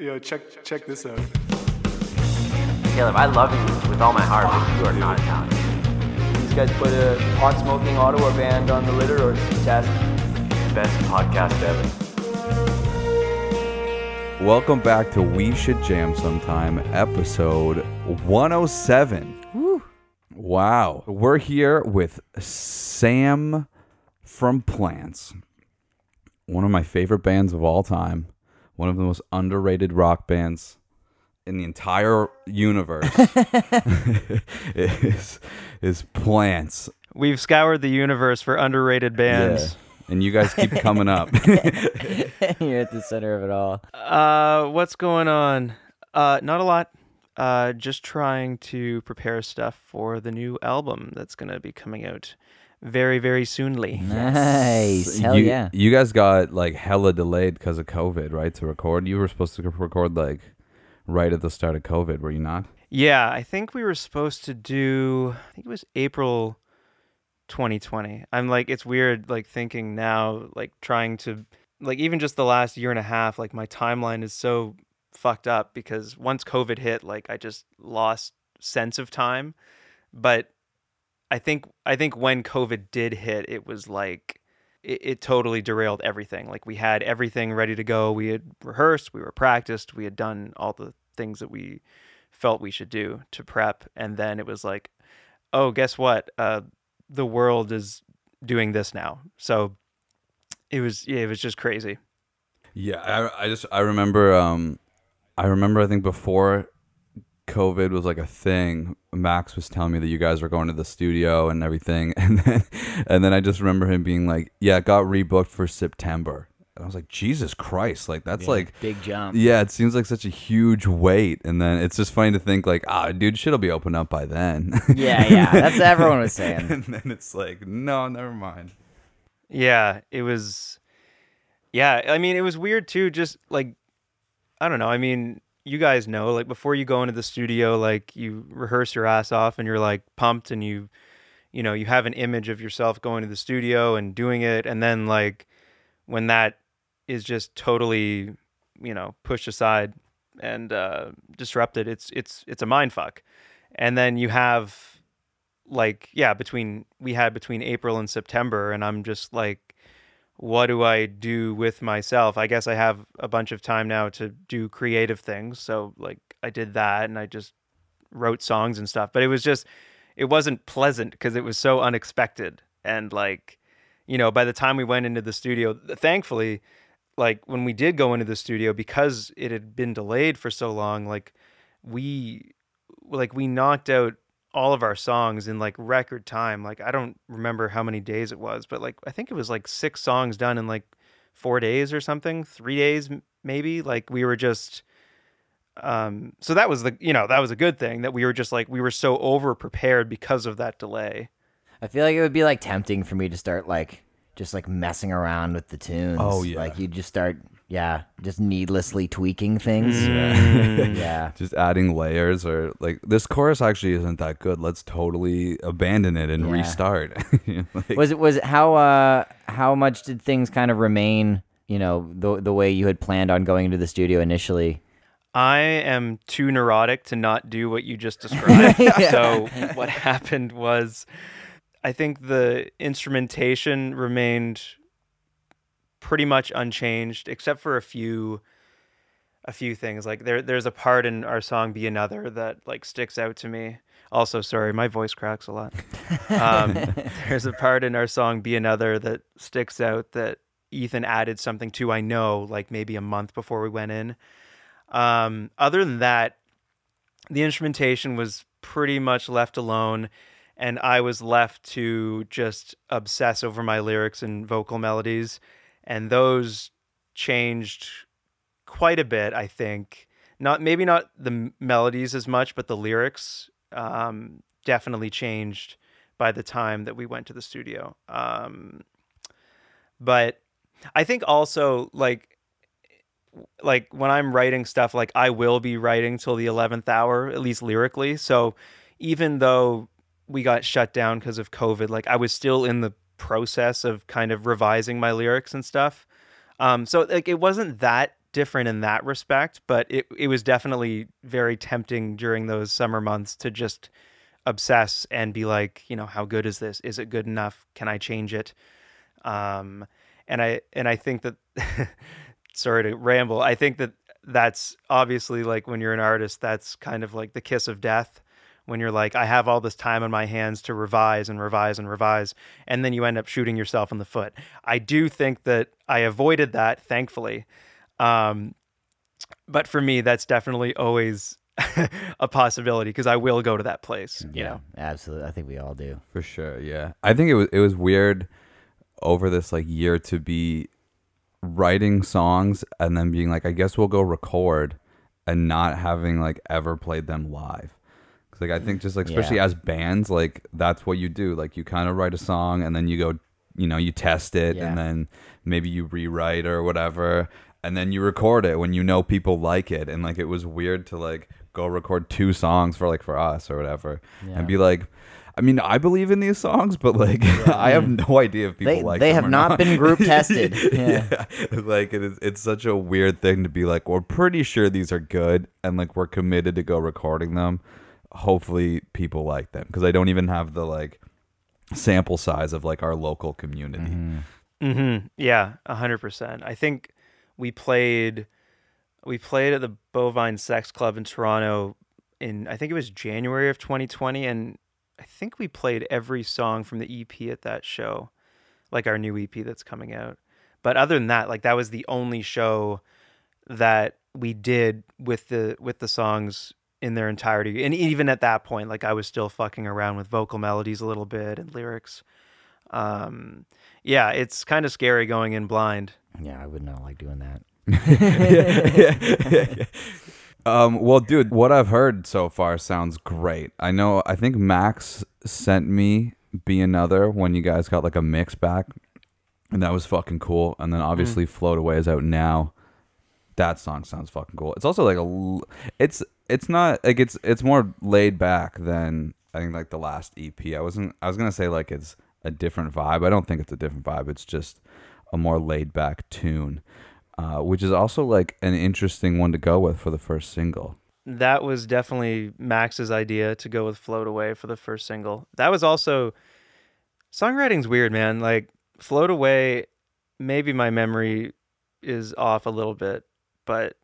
Yo, check check this out. Caleb, I love you with all my heart, but you are not Italian. These guys put a pot smoking Ottawa band on the litter or test. Best podcast ever. Welcome back to We Should Jam Sometime, episode 107. Wow. We're here with Sam from Plants, one of my favorite bands of all time, one of the most underrated rock bands in the entire universe is, is Plants. We've scoured the universe for underrated bands. And you guys keep coming up. You're at the center of it all. Uh, what's going on? Uh, not a lot. Uh, just trying to prepare stuff for the new album that's gonna be coming out very, very soonly. Nice. Hell you, yeah. You guys got like hella delayed because of COVID, right? To record, you were supposed to record like right at the start of COVID, were you not? Yeah, I think we were supposed to do. I think it was April 2020. I'm like, it's weird, like thinking now, like trying to, like even just the last year and a half, like my timeline is so fucked up because once COVID hit, like I just lost sense of time. But I think I think when COVID did hit, it was like it, it totally derailed everything. Like we had everything ready to go. We had rehearsed, we were practiced, we had done all the things that we felt we should do to prep, and then it was like, oh, guess what? Uh, the world is doing this now. So it was yeah, it was just crazy. Yeah, I, I just I remember um I remember I think before COVID was like a thing, Max was telling me that you guys were going to the studio and everything, and then and then I just remember him being like, "Yeah, it got rebooked for September," and I was like, "Jesus Christ!" Like that's like Big jump. Yeah, it seems like such a huge wait, and then it's just funny to think like, ah, dude, shit'll be open up by then. Yeah, yeah. That's what everyone was saying. and then it's like, no, never mind. Yeah, it was. Yeah, I mean, it was weird too. Just like, I don't know. I mean, you guys know, like, before you go into the studio, like, you rehearse your ass off and you're like pumped and you, you know, you have an image of yourself going to the studio and doing it. And then, like, when that is just totally, you know, pushed aside and uh, disrupted, it's, it's, it's a mind fuck. And then you have, like yeah between we had between april and september and i'm just like what do i do with myself? I guess i have a bunch of time now to do creative things. So like i did that and i just wrote songs and stuff but it was just it wasn't pleasant because it was so unexpected. And like you know by the time we went into the studio thankfully like when we did go into the studio because it had been delayed for so long like we like we knocked out all of our songs in like record time. Like I don't remember how many days it was, but like I think it was like six songs done in like 4 days or something, 3 days maybe. Like we were just um so that was the you know, that was a good thing that we were just like we were so over prepared because of that delay. I feel like it would be like tempting for me to start like just like messing around with the tunes. Oh, yeah. Like you just start, yeah, just needlessly tweaking things. Mm. Yeah. Just adding layers or like this chorus actually isn't that good. Let's totally abandon it and Yeah. restart. Like, Was it was it how uh how much did things kind of remain, you know, the the way you had planned on going into the studio initially? I am too neurotic to not do what you just described. So what happened was I think the instrumentation remained pretty much unchanged except for a few a few things. Like there there's a part in our song Be Another that like sticks out to me. Also, sorry, my voice cracks a lot. Um, there's a part in our song Be Another that sticks out that Ethan added something to I know like maybe a month before we went in. Um, other than that, the instrumentation was pretty much left alone, and I was left to just obsess over my lyrics and vocal melodies, and those changed quite a bit. I think not maybe not the melodies as much, but the lyrics um, definitely changed by the time that we went to the studio. Um, but I think also like like when I'm writing stuff, like I will be writing till the eleventh hour, at least lyrically. So even though we got shut down because of COVID, like I was still in the process of kind of revising my lyrics and stuff. Um, so like it wasn't that different in that respect, but it it was definitely very tempting during those summer months to just obsess and be like, you know, how good is this? Is it good enough? Can I change it? Um, and I and I think that sorry to ramble. I think that that's obviously like when you're an artist, that's kind of like the kiss of death. When you're like, I have all this time on my hands to revise and revise and revise, and then you end up shooting yourself in the foot. I do think that I avoided that, thankfully. Um, but for me, that's definitely always a possibility because I will go to that place. You know? absolutely. I think we all do. For sure, yeah. I think it was it was weird over this like year to be writing songs and then being like, I guess we'll go record and not having like ever played them live. 'Cause, like I think just like especially Yeah. as bands, like that's what you do. Like you kind of write a song and then you go, you know, you test it Yeah. and then maybe you rewrite or whatever and then you record it when you know people like it and like it was weird to like go record two songs for like for us or whatever Yeah. and be like I mean, I believe in these songs, but like, I have no idea if people They- like they have or not been group tested. Yeah. yeah. like it is. It's such a weird thing to be like. We're pretty sure these are good, and like we're committed to go recording them. Hopefully, people like them because I don't even have the like sample size of like our local community. Mm-hmm. Yeah, a hundred percent. I think we played we played at the Bovine Sex Club in Toronto in I think it was January of 2020, and I think we played every song from the EP at that show, like our new EP that's coming out. But other than that, like that was the only show that we did with the with the songs in their entirety. And even at that point, like I was still fucking around with vocal melodies a little bit and lyrics. Um, yeah, it's kind of scary going in blind. Yeah, I would not like doing that. Um, well, dude, what I've heard so far sounds great. I know. I think Max sent me "Be Another" when you guys got like a mix back, and that was fucking cool. And then obviously "Float Away" is out now. That song sounds fucking cool. It's also like a, it's it's not like it's it's more laid back than I think like the last EP. I wasn't. I was gonna say like it's a different vibe. I don't think it's a different vibe. It's just a more laid back tune uh, which is also like an interesting one to go with for the first single. That was definitely Max's idea to go with "Float Away" for the first single. That was also songwriting's weird, man. Like "Float Away," maybe my memory is off a little bit, but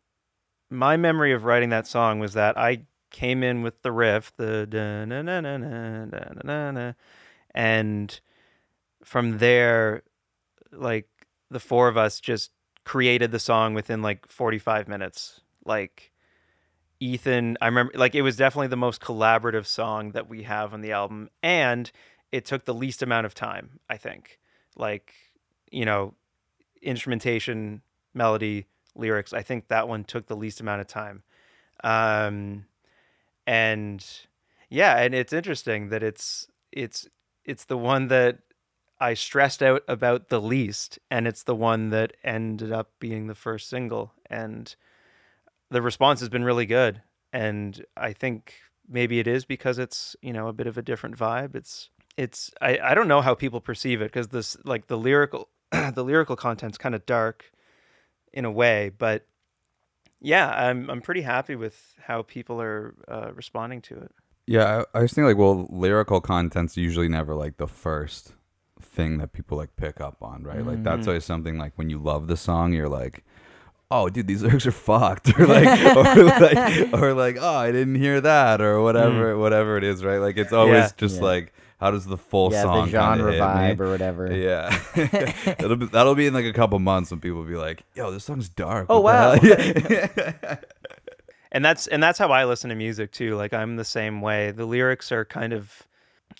my memory of writing that song was that I came in with the riff, the na na na na na na, and from there, like the four of us just created the song within like 45 minutes. Like Ethan, I remember like it was definitely the most collaborative song that we have on the album and it took the least amount of time, I think. Like, you know, instrumentation, melody, lyrics, I think that one took the least amount of time. Um and yeah, and it's interesting that it's it's it's the one that I stressed out about the least, and it's the one that ended up being the first single. And the response has been really good. And I think maybe it is because it's, you know, a bit of a different vibe. It's, it's, I, I don't know how people perceive it because this, like the lyrical, the lyrical content's kind of dark in a way, but yeah, I'm, I'm pretty happy with how people are uh, responding to it. Yeah, I, I was thinking like, well, lyrical content's usually never like the first thing that people like pick up on, right? Like that's always something like when you love the song, you're like, oh, dude, these lyrics are fucked, or like, or like, or like, oh, I didn't hear that, or whatever, whatever it is, right? Like it's always Yeah. just Yeah. like, how does the full yeah, song the genre kinda hit vibe me? or whatever. Yeah, that'll be that'll be in like a couple months when people be like, "Yo, this song's dark." Oh, What the and that's and that's how I listen to music too. Like I'm the same way. The lyrics are kind of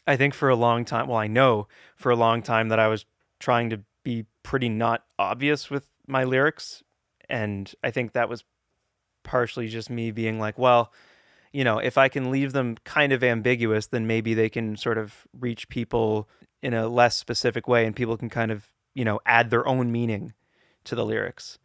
I think for a long time, well I know for a long time that I was trying to be pretty not obvious with my lyrics and I think that was partially just me being like, well, you know, if I can leave them kind of ambiguous, then maybe they can sort of reach people in a less specific way and people can kind of, you know, add their own meaning to the lyrics.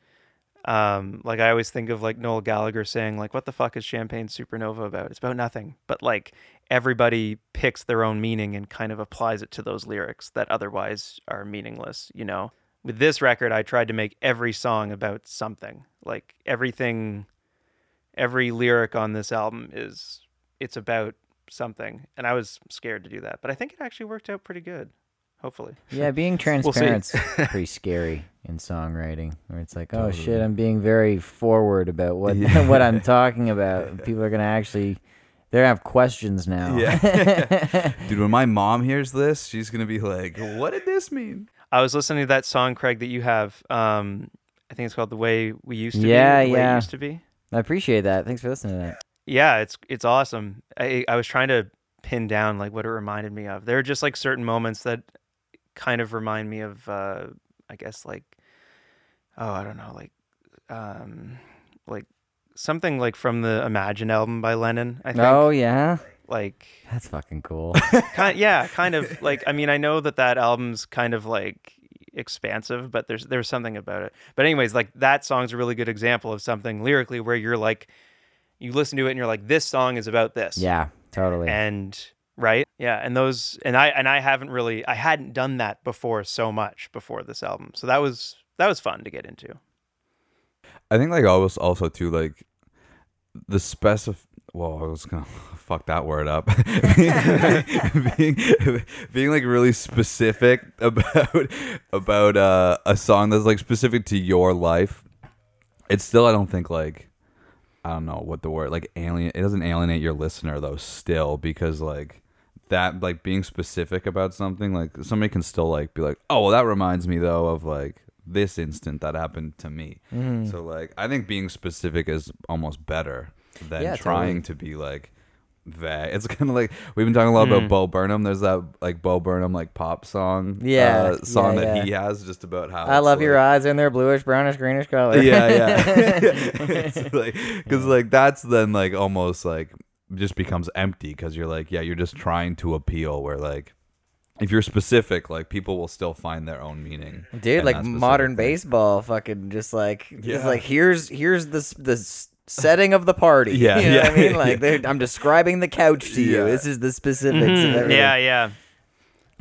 Um, like I always think of like Noel Gallagher saying like, "What the fuck is Champagne Supernova about? It's about nothing." But like everybody picks their own meaning and kind of applies it to those lyrics that otherwise are meaningless. You know, with this record, I tried to make every song about something. Like everything, every lyric on this album is it's about something, and I was scared to do that, but I think it actually worked out pretty good. Hopefully, Yeah, being see. transparent's pretty scary in songwriting. Where it's like, oh shit, I'm being very forward about what what I'm talking about. People are gonna actually, they're gonna have questions now. Yeah. Dude, when my mom hears this, she's gonna be like, "What did this mean?" I was listening to that song, Craig, that you have. Um, I think it's called "The Way We Used to Yeah, Be." The Way It yeah. used to be. I appreciate that. Thanks for listening to that. Yeah, it's it's awesome. I I was trying to pin down like what it reminded me of. There are just like certain moments that kind of remind me of uh I guess like oh, I don't know, like um like something like from the Imagine album by Lennon, I think. Oh yeah, Like that's fucking cool. kind yeah, kind of like I mean, I know that that album's kind of like expansive, but there's there's something about it. But anyways, like that song's a really good example of something lyrically where you're like you listen to it and you're like this song is about this yeah, totally. and right yeah and those and i and i haven't really i hadn't done that before so much before this album so that was that was fun to get into I think like always also too like the specif. Well, I was gonna fuck that word up. being, being like really specific about about uh, a song that's like specific to your life. It's still I don't think like I don't know what the word like alien. It doesn't alienate your listener though. Still because like that like being specific about something like somebody can still like be like oh well that reminds me though of like this instant that happened to me Mm-hmm. so like i think being specific is almost better than Yeah, trying to be like vague it's kind of like we've been talking a lot Mm. about bo burnham there's that like bo burnham like pop song Yeah, uh, song yeah, that yeah. he has just about how I love your like- eyes in their bluish, brownish, greenish color. yeah, yeah. it's like because like that's then like almost like just becomes empty because you're like yeah you're just trying to appeal where like if you're specific like people will still find their own meaning Dude, like modern baseball, fucking just like Yeah. it's like here's here's this s- the s- setting of the party. Yeah, you know yeah, what I mean. Like they're- I'm describing the couch to you. Yeah. This is the specifics of everything. Mm-hmm. yeah yeah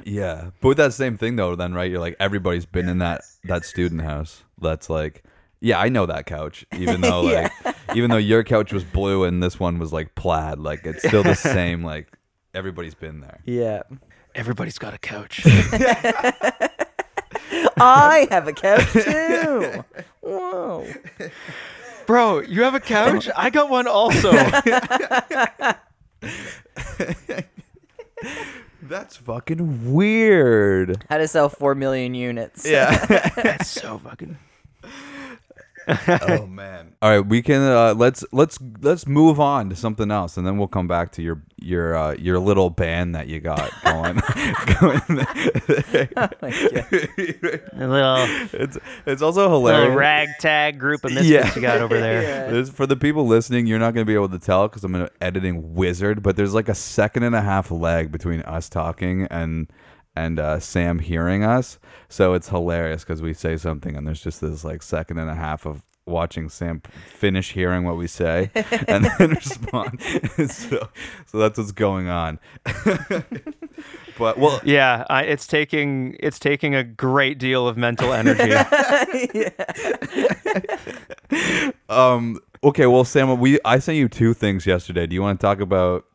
yeah but with that same thing though then right you're like everybody's been in that that student house that's like yeah i know that couch even though like even though your couch was blue and this one was like plaid like it's still the same like everybody's been there Yeah. everybody's got a couch I have a couch too. Whoa. Bro you have a couch? I got one also. That's fucking weird. How to sell four million units. yeah. That's so fucking oh man. All right, we can uh, let's let's let's move on to something else, and then we'll come back to your your uh, your little band that you got going. going a little it's it's also little hilarious. ragtag group of misfits Yeah. you got over there There's- for the people listening, you're not going to be able to tell because I'm an editing wizard. But there's like a second and a half lag between us talking and and uh, Sam hearing us, so it's hilarious because we say something and there's just this like second and a half of watching Sam finish hearing what we say and then respond. so so that's what's going on. but well, yeah I, it's taking it's taking a great deal of mental energy Um. Okay. Well, Sam, we I sent you two things yesterday. Do you want to talk about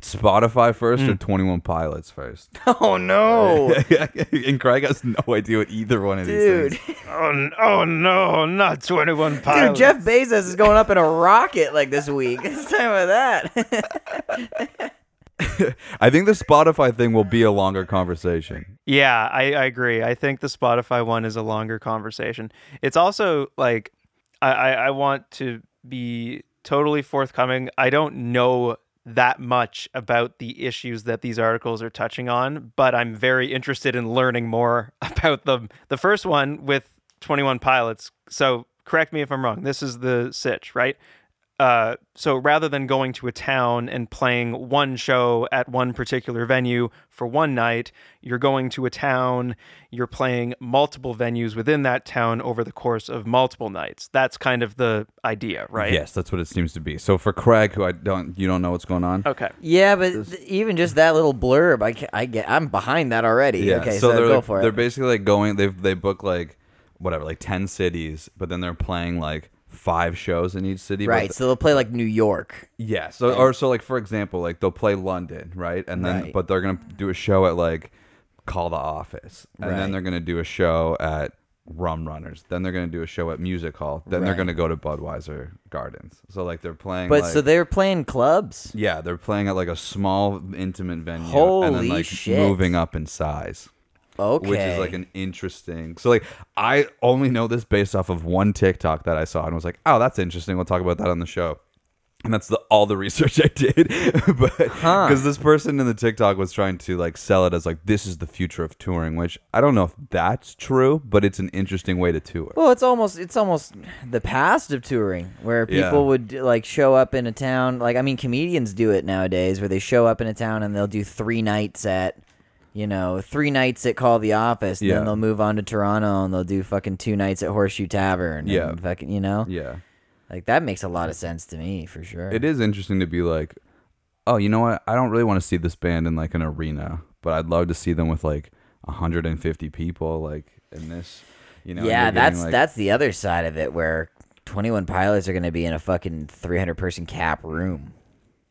Spotify first or hmm. Twenty One Pilots first? Oh no, and Craig has no idea what either one of these dude. things. oh, n- oh no not 21 Dude, pilots Jeff Bezos is going up in a rocket like this week. It's time of that. I think the Spotify thing will be a longer conversation. Yeah, I, I agree. I think the Spotify one is a longer conversation. It's also like I, I, I want to be totally forthcoming. I don't know that much about the issues that these articles are touching on, but I'm very interested in learning more about them. The first one with 21 Pilots. So correct me if I'm wrong. This is the sitch, right? Uh, so rather than going to a town and playing one show at one particular venue for one night, you're going to a town, you're playing multiple venues within that town over the course of multiple nights. That's kind of the idea, right? Yes, that's what it seems to be. So for Craig, who I don't, you don't know what's going on. Okay. Yeah, but th- even just that little blurb, I, I get, I'm behind that already. okay, so, they're go like, for it. they're basically like going. They they book like whatever, like ten cities, but then they're playing like five shows in each city. right, so they'll play like New York. yeah. So or so like for example, like they'll play London, right? And then Right. but they're gonna do a show at like Call the Office, and then they're gonna do a show at Rum Runners. Then they're gonna do a show at Music Hall. Then they're gonna go to Budweiser Gardens. So like they're playing. But like, so they're playing clubs. yeah, they're playing at like a small intimate venue, and Holy then like shit. moving up in size Okay. which is like an interesting. So like I only know this based off of one TikTok that I saw and was like, oh, that's interesting. We'll talk about that on the show. And that's the all the research I did, but because this person in the TikTok was trying to like sell it as like this is the future of touring, which I don't know if that's true, but it's an interesting way to tour. Well, it's almost it's almost the past of touring, where people Yeah. would like show up in a town. Like I mean, comedians do it nowadays, where they show up in a town and they'll do three nights at, you know, three nights at Call the Office. Yeah. Then they'll move on to Toronto and they'll do fucking two nights at Horseshoe Tavern. Yeah. and fucking you know, Yeah, like that makes a lot of sense to me for sure. it is interesting to be like, oh, you know what? I don't really want to see this band in like an arena, but I'd love to see them with like 150 people, like in this. You know, yeah, that's like- that's the other side of it, where Twenty One Pilots are going to be in a fucking three hundred person cap room.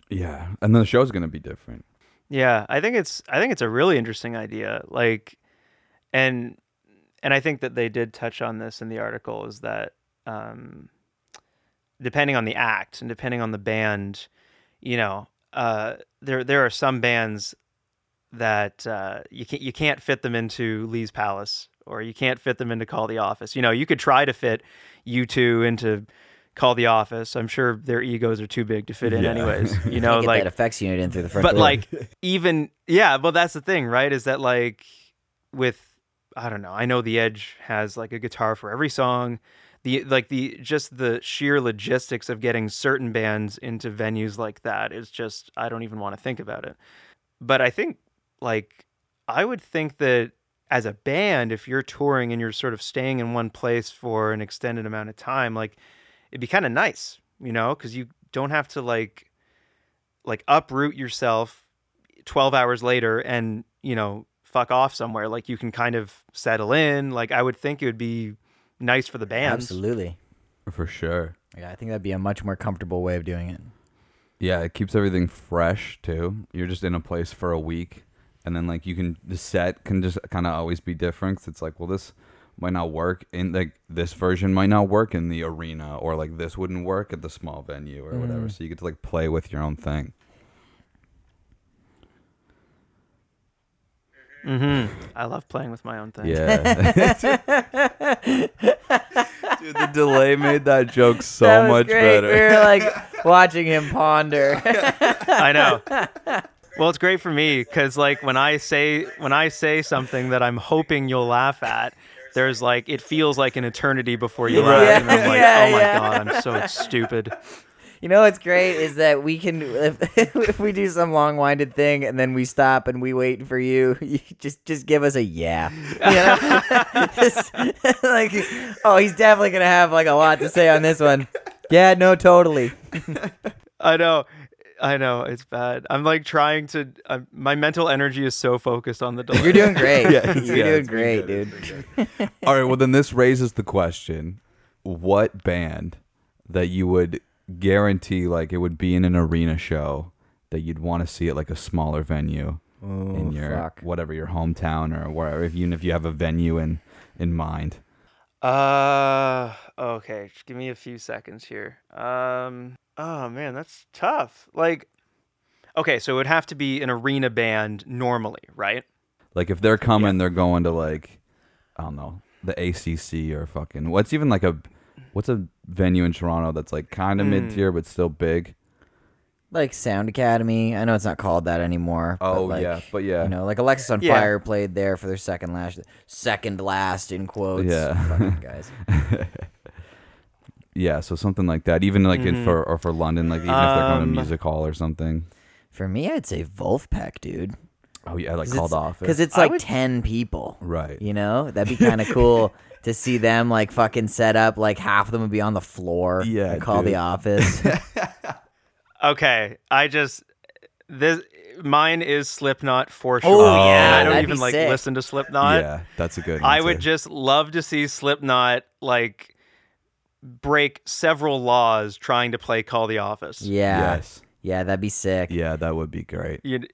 yeah, and then the show's gonna be different. Yeah, I think it's I think it's a really interesting idea. Like and and I think that they did touch on this in the article is that um depending on the act and depending on the band, you know, uh there there are some bands that uh you can't you can't fit them into Lee's Palace or you can't fit them into Call the Office. You know, you could try to fit U2 into Call the Office. I'm sure their egos are too big to fit in Yeah. anyways. You know, like that effects unit in through the front but door. like even yeah well that's the thing right is that like with i don't know i know the edge has like a guitar for every song the like the just the sheer logistics of getting certain bands into venues like that is just i don't even want to think about it but i think like i would think that as a band if you're touring and you're sort of staying in one place for an extended amount of time like it'd be kind of nice you know because you don't have to like like uproot yourself 12 hours later and you know fuck off somewhere like you can kind of settle in like i would think it would be nice for the bands absolutely. For sure. Yeah, I think that'd be a much more comfortable way of doing it. Yeah, it keeps everything fresh too. You're just in a place for a week, and then like you can the set can just kind of always be different. 'cause it's like, well, this might not work in like this version might not work in the arena, or like this wouldn't work at the small venue or whatever. So you get to like play with your own thing. mm-hmm. i love playing with my own thing Yeah. Dude, the delay made that joke so That was much great. better. We were like watching him ponder. i know well it's great for me because like when i say when i say something that i'm hoping you'll laugh at there's like it feels like an eternity before you laugh Yeah, and i'm like yeah, oh my yeah. god i'm so stupid you know what's great is that we can if, if we do some long-winded thing and then we stop and we wait for you, you just just give us a yeah. You know? Just, like oh, he's definitely gonna have like a lot to say on this one. Yeah, no, totally. I know. I know it's bad. I'm like trying to. i my mental energy is so focused on the delay. You're doing great. Yeah, You're yeah, doing great, good, dude. All right, well then this raises the question: What band that you would guarantee like it would be in an arena show that you'd want to see at like a smaller venue in your fuck. whatever your hometown or wherever, if, even if you have a venue in in mind? Uh, okay. Just give me a few seconds here. Um, oh man, that's tough. Like, okay, so it would have to be an arena band normally, right? Like if they're coming, they're going to like I don't know the ACC or fucking what's even like a what's a venue in Toronto that's like kind of Hmm. mid tier but still big. Like Sound Academy. I know it's not called that anymore. but Oh like, yeah, but yeah, You know, like Alexis on Yeah. Fire played there for their second last, second last in quotes. Yeah. Fucking guys. Yeah, so something like that. Even like in for or for London, like even if they're going to Um, music hall or something. For me, I'd say Vulfpeck, dude. Oh yeah, like called off. Because it's like would- 10 people. Right. You know? That'd be kind of cool to see them like fucking set up. Like half of them would be on the floor. Yeah, and call the office. Okay, I just this mine is Slipknot for sure. Oh, yeah, I don't that'd even be like sick. listen to Slipknot. yeah, that's a good. I would answer. just love to see Slipknot like break several laws trying to play Call the Office. yeah. Yes. Yeah, that'd be sick. Yeah, that would be great. You'd-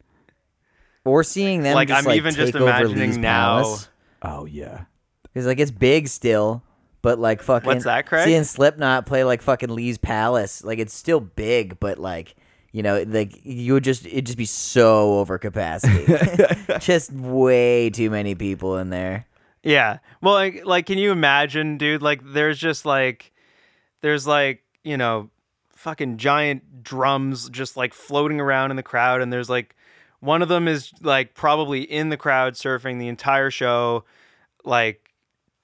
Or seeing them Like, just, I'm like, even just take over imagining Lee's now- Palace. Oh yeah. Because like it's big still, but like fucking. What's that, Craig? Seeing Slipknot play like fucking Lee's Palace, like it's still big, but like you know, like you would just it'd just be so over capacity, just way too many people in there. Yeah. Well, like, like, can you imagine, dude? Like, there's just like, there's like, you know, fucking giant drums just like floating around in the crowd, and there's like, one of them is like probably in the crowd surfing the entire show, like,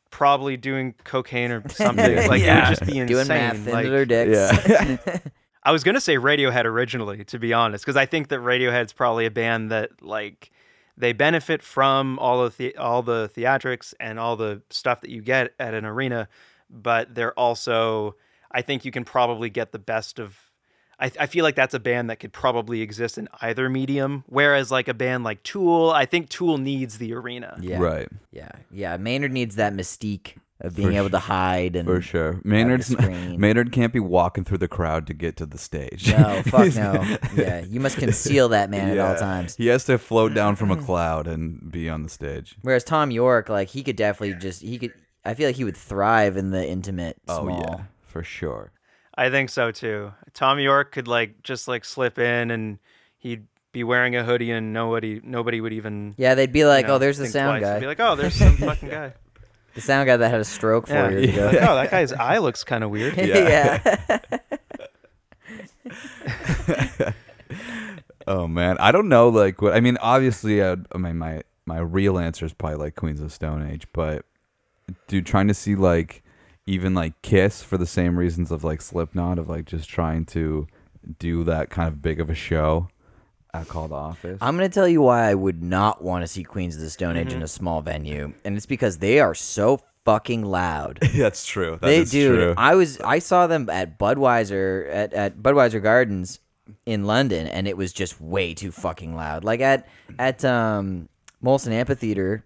probably doing cocaine or something. Like, it would just be insane. Doing math like, into their dicks. Yeah. I was gonna say Radiohead originally, to be honest, because I think that Radiohead's probably a band that like they benefit from all of the all the theatrics and all the stuff that you get at an arena, but they're also I think you can probably get the best of. I, I feel like that's a band that could probably exist in either medium. Whereas like a band like Tool, I think Tool needs the arena. yeah, Right. yeah, yeah. Maynard needs that mystique of being For able su- to hide and For sure. Maynard's. Maynard can't be walking through the crowd to get to the stage. No, fuck no. Yeah, you must conceal that man at all Yeah. times. He has to float down from a cloud and be on the stage. Whereas Thom Yorke, like he could definitely just he could. I feel like he would thrive in the intimate Oh small. yeah, for sure. I think so too. Thom Yorke could like just like slip in and he'd be wearing a hoodie and nobody nobody would even Yeah, they'd be you like, oh, know, "Oh, there's the sound twice. They'd guy, Be like, oh, there's some fucking guy. the sound guy that had a stroke four Yeah. years ago." Like, oh, that guy's eye looks kind of weird. yeah. Oh man, I don't know. Like, what I mean, obviously, i I mean, my my real answer is probably like Queens of Stone Age, but dude, trying to see like even like Kiss for the same reasons of like Slipknot of like just trying to do that kind of big of a show at Call Called Office. I'm gonna tell you why I would not want to see Queens of the Stone Age Mm-hmm. in a small venue, and it's because they are so fucking loud. That's true. That they is dude true. i was i saw them at budweiser at, at budweiser gardens in london and it was just way too fucking loud like at at um molson amphitheater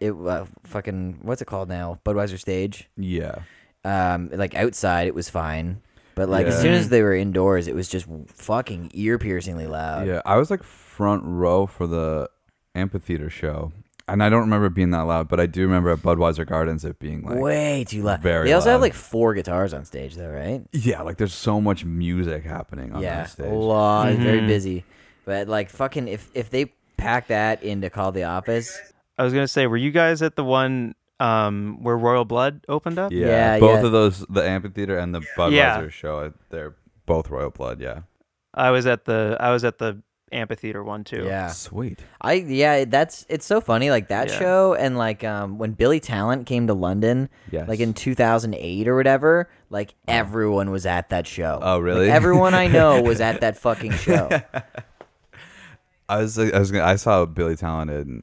it uh, fucking what's it called now budweiser stage yeah. Um like outside it was fine but like as Yeah. soon as they were indoors it was just fucking ear piercingly loud Yeah, I was like front row for the amphitheater show, and I don't remember it being that loud, but I do remember at Budweiser Gardens it being like, way too loud very they also have loud. like four guitars on stage though right yeah, like there's so much music happening on yeah that stage. a lot Mm-hmm. very busy but like fucking if if they pack that into call the office I was gonna say, were you guys at the one um, where Royal Blood opened up? Yeah, Yeah, both yeah. of those, the amphitheater and the Budweiser Yeah. show, they're both Royal Blood. Yeah, I was at the I was at the amphitheater one too. yeah sweet. I yeah, that's it's so funny like that Yeah. show and like um when Billy Talent came to London Yes. like in 2008 or whatever, like everyone was at that show. Oh, Like, really? everyone I know was at that fucking show. I was, I was, gonna, I saw Billy Talent in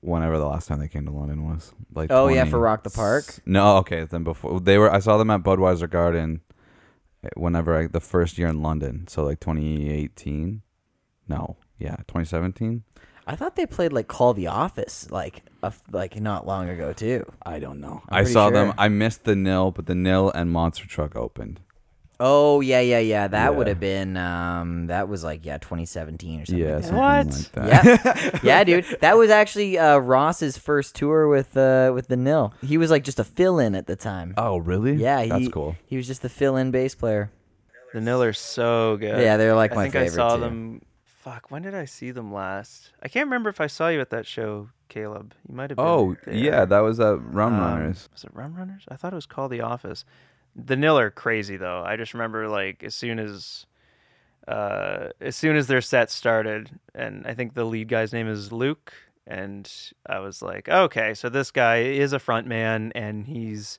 whenever the last time they came to London was. Like, Oh, yeah, 20 for Rock the Park? No, okay, then before they were, I saw them at Budweiser Garden. eh, Whenever I, the first year in London, so like 2018. No, yeah, 2017. I thought they played like Call the Office like a like not long ago too. I don't know. I'm I saw them. I missed the nil, but the nil and Monster Truck opened. Oh yeah, yeah, yeah. That would have been um that was like yeah 2017 or something. Yeah, like that. something What? like that. Yeah, yeah, dude. That was actually uh, Ross's first tour with uh, with the Nil. He was like just a fill-in at the time. Oh, really? yeah, he, that's cool. He was just the fill-in bass player. The Niller's so good. Yeah, they're like I my think favorite I saw too. them. Fuck, when did I see them last? I can't remember if I saw you at that show, Caleb. You might have been. Oh, there. yeah, that was at Rum Um, Runners. Was it Rum Runners? I thought it was called The Office. The Niller crazy though. I just remember like as soon as uh as soon as their set started and I think the lead guy's name is Luke and I was like, okay, so this guy is a front man and he's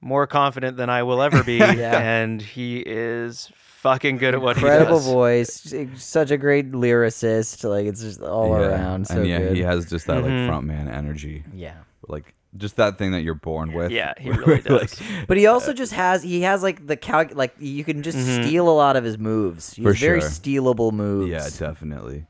more confident than I will ever be, Yeah. and he is fucking good at what Incredible he does. Incredible voice, such a great lyricist. Like it's just all Yeah. around so and yeah, good. he has just that like Mhm. front man energy, yeah. like just that thing that you're born with. Yeah, he really Like, does. But he also just has he has like the calc like you can just Mhm. steal a lot of his moves. He For has very sure. stealable moves. Yeah, definitely.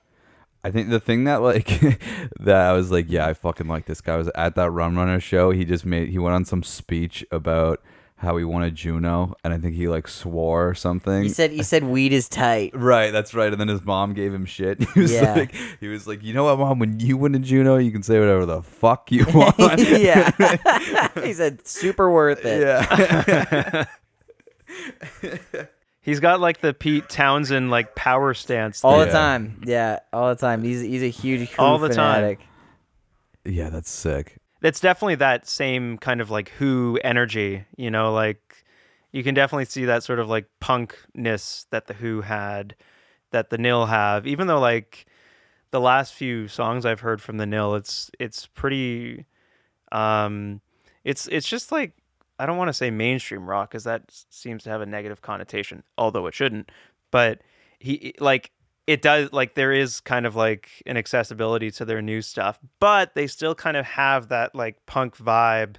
I think the thing that like that I was like, yeah, I fucking like this guy was at that Rum Runner show. He just made he went on some speech about how he wanted Juno, and I think he like swore or something. He said he said weed is tight. Right, that's right. And then his mom gave him shit. He was Yeah. like, he was like, you know what, mom? When you win a Juno, you can say whatever the fuck you want. yeah. he said super worth it. yeah. He's got like the Pete Townshend like power stance. All thing. the time. Yeah, all the time. He's he's a huge All the time. yeah, that's sick. It's definitely that same kind of like Who energy, you know, like you can definitely see that sort of like punkness that the Who had, that the Nil have. Even though like the last few songs I've heard from the Nil, it's it's pretty, um, it's it's just like I don't want to say mainstream rock because that seems to have a negative connotation, although it shouldn't. But he like it does like there is kind of like an accessibility to their new stuff, but they still kind of have that like punk vibe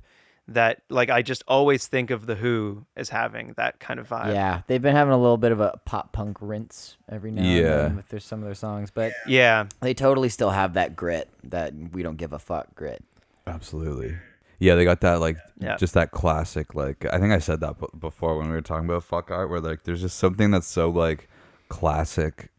that like I just always think of the Who as having that kind of vibe. Yeah, they've been having a little bit of a pop punk rinse every now and Yeah. then with their, some of their songs, but Yeah. they totally still have that grit, that we don't give a fuck grit. Absolutely. Yeah, they got that like Yeah. just that classic like I think I said that b- before when we were talking about fuck art where like there's just something that's so like classic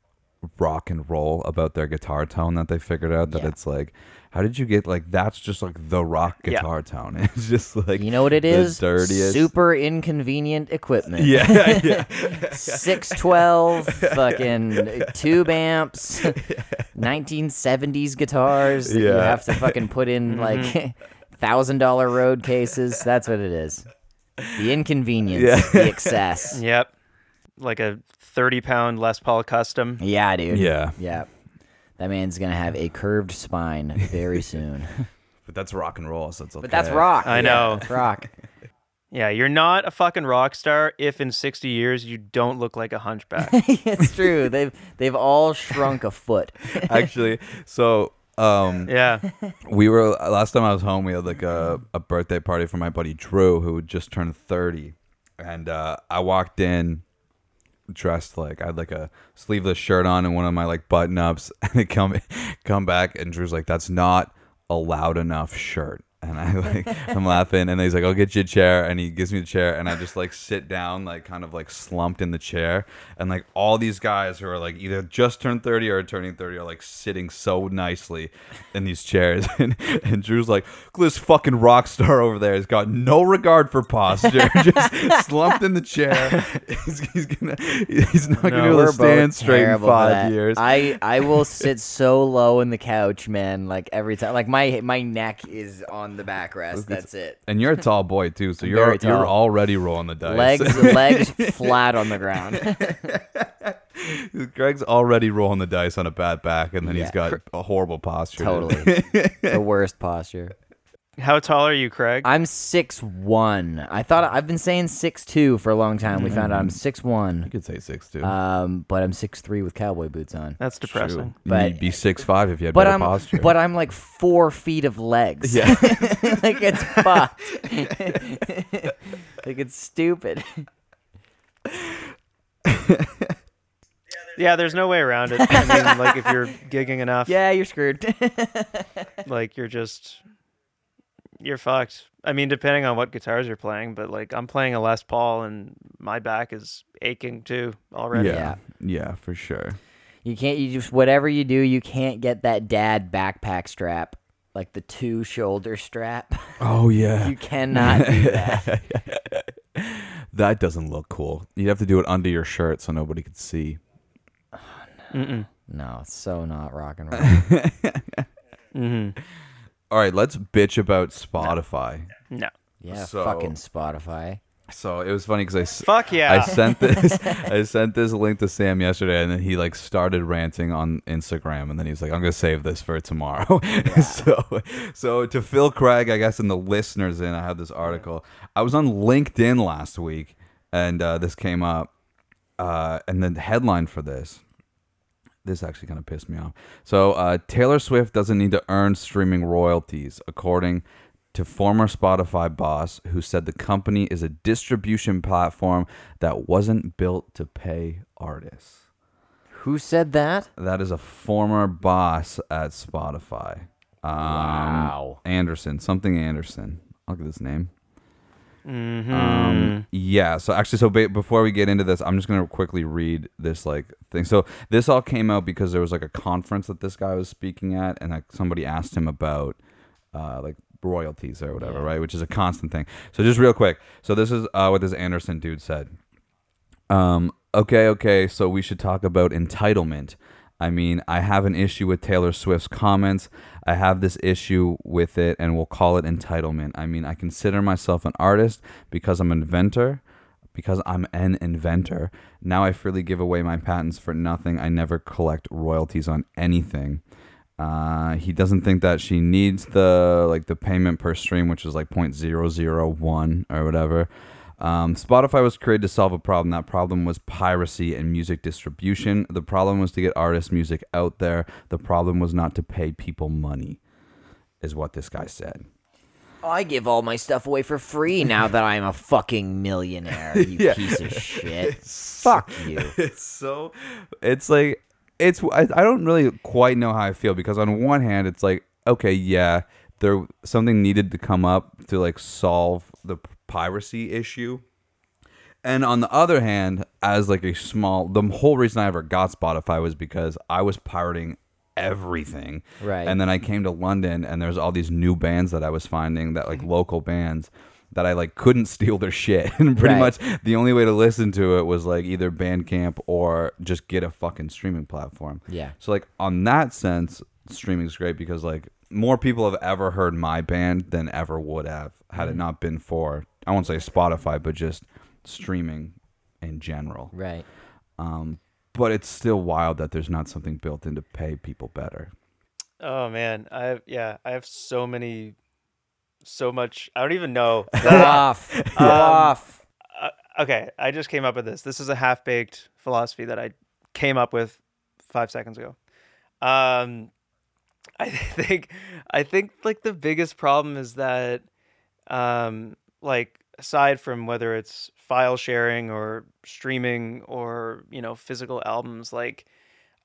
rock and roll about their guitar tone that they figured out that Yeah. it's like how did you get like that's just like the rock Yeah. guitar tone. It's just like You know what it is dirtiest Super inconvenient equipment. Yeah, yeah. 612 fucking tube amps 1970s guitars that you have to fucking put in mm-hmm. like thousand dollar road cases that's what it is the inconvenience Yeah. the excess Yep. Like a 30 pound Les Paul custom. yeah dude Yeah. yeah that man's gonna have a curved spine very soon But that's rock and roll, so it's okay. but that's rock I Yeah, know. that's rock Yeah, you're not a fucking rock star if in 60 years you don't look like a hunchback. it's true they've they've all shrunk a foot Actually, so um yeah. we were last time I was home. We had like a, a birthday party for my buddy Drew, who had just turned thirty, and uh, I walked in dressed like I had like a sleeveless shirt on and one of my like button ups, and I come come back, and Drew's like, "That's not a loud enough shirt." And I like I'm laughing, and he's like, "I'll get you a chair," and he gives me the chair, and I just like sit down, like kind of like slumped in the chair, and like all these guys who are like either just turned thirty or turning thirty are like sitting so nicely in these chairs, and, and Drew's like, "Look, "This fucking rock star over there has got no regard for posture, just slumped in the chair. He's, he's gonna, he's not gonna be able to stand straight in for five years." I I will sit so low in the couch, man. Like every time, like my my neck is on the backrest. That's it. and you're a tall boy too, so you're very you're already rolling the dice. Legs legs flat on the ground. Greg's already rolling the dice on a bad back, and then he's Yeah. got a horrible posture. totally, the worst posture. How tall are you, Craig? I'm six one. I thought I've been saying six two for a long time. We found out I'm six one. You one. could say six two. Um, but I'm six three with cowboy boots on. That's depressing. but- You'd be six five if you had But better I'm posture. but I'm like four feet of legs. Yeah. like it's fucked. like it's stupid. Yeah, there's no way around it. I mean, like if you're gigging enough, Yeah, you're screwed. like you're just you're fucked. I mean, depending on what guitars you're playing, but like I'm playing a Les Paul and my back is aching too already. yeah, yeah, for sure. You can't. You just whatever you do, you can't get that dad backpack strap, like the two shoulder strap. Oh yeah, You cannot do that. that doesn't look cool. You'd have to do it under your shirt so nobody could see. Mm-mm. No, it's so not rock and roll. hmm All right, let's bitch about Spotify. No. Yeah, So- fucking Spotify. So it was funny because I, s- Fuck yeah. I sent this I sent this link to Sam yesterday, and then he like started ranting on Instagram, and then he was like, "I'm gonna save this for tomorrow." so, so to fill Craig, I guess, and the listeners in, I have this article. I was on LinkedIn last week, and uh, this came up, uh, and then the headline for this. This actually kind of pissed me off. So, uh, Taylor Swift doesn't need to earn streaming royalties, according to former Spotify boss who said the company is a distribution platform that wasn't built to pay artists. Who said that? That is a former boss at Spotify. Um, Wow. Anderson, something Anderson. I'll get his name. Mhm. Um, yeah. So actually, so ba- before we get into this, I'm just gonna quickly read this like thing. So this all came out because there was like a conference that this guy was speaking at, and like somebody asked him about uh, like royalties or whatever, right? Which is a constant thing. So just real quick. So this is uh, what this Anderson dude said. Um, okay, okay, so we should talk about entitlement. I mean, I have an issue with Taylor Swift's comments. I have this issue with it, and we'll call it entitlement. I mean, I consider myself an artist because I'm an inventor, because I'm an inventor. Now I freely give away my patents for nothing. I never collect royalties on anything. Uh, he doesn't think that she needs the like the payment per stream, which is like 0.001 or whatever. Um, Spotify was created to solve a problem. That problem was piracy and music distribution. The problem was to get artists' music out there. The problem was not to pay people money, is what this guy said. I give all my stuff away for free now that I'm a fucking millionaire. You Yeah. piece of shit. Fuck you. It's so, it's like, it's, I, I don't really quite know how I feel because on one hand, it's like, okay, yeah, there, something needed to come up to like solve the piracy issue. And on the other hand, as like a small, the whole reason I ever got Spotify was because I was pirating everything. Right. And then I came to London and there's all these new bands that I was finding that like local bands that I like couldn't steal their shit. And pretty Right. much the only way to listen to it was like either Bandcamp or just get a fucking streaming platform. Yeah. So like on that sense, streaming is great because like more people have ever heard my band than ever would have had Mm-hmm. it not been for I won't say Spotify, but just streaming in general. Right. Um, but it's still wild that there's not something built in to pay people better. Oh man, I have yeah, I have so many, so much. I don't even know. Go off. Go Um, off. Uh, okay, I just came up with this. This is a half baked philosophy that I came up with five seconds ago. Um, I think I think like the biggest problem is that, um, like aside from whether it's file sharing or streaming or you know physical albums, like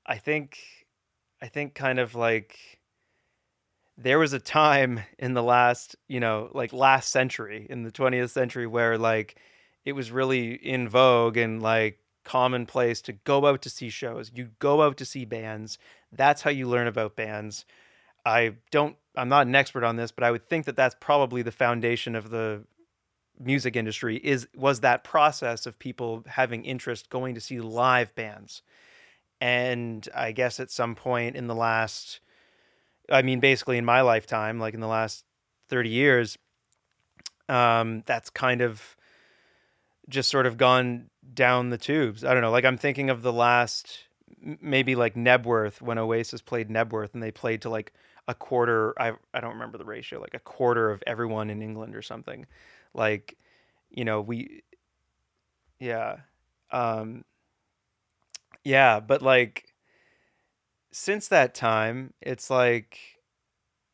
I think I think kind of like there was a time in the last, you know, like last century in the 20th century where like it was really in vogue and like commonplace to go out to see shows. You go out to see bands. That's how you learn about bands. I don't I'm not an expert on this, but I would think that that's probably the foundation of the music industry is was that process of people having interest going to see live bands. And I guess at some point in the last I mean, basically in my lifetime, like in the last 30 years, um, that's kind of just sort of gone down the tubes. I don't know. Like I'm thinking of the last, maybe like Knebworth when Oasis played Knebworth and they played to like a quarter. I I don't remember the ratio, like a quarter of everyone in England or something. Like, you know, we, yeah, um, yeah, but like since that time, it's like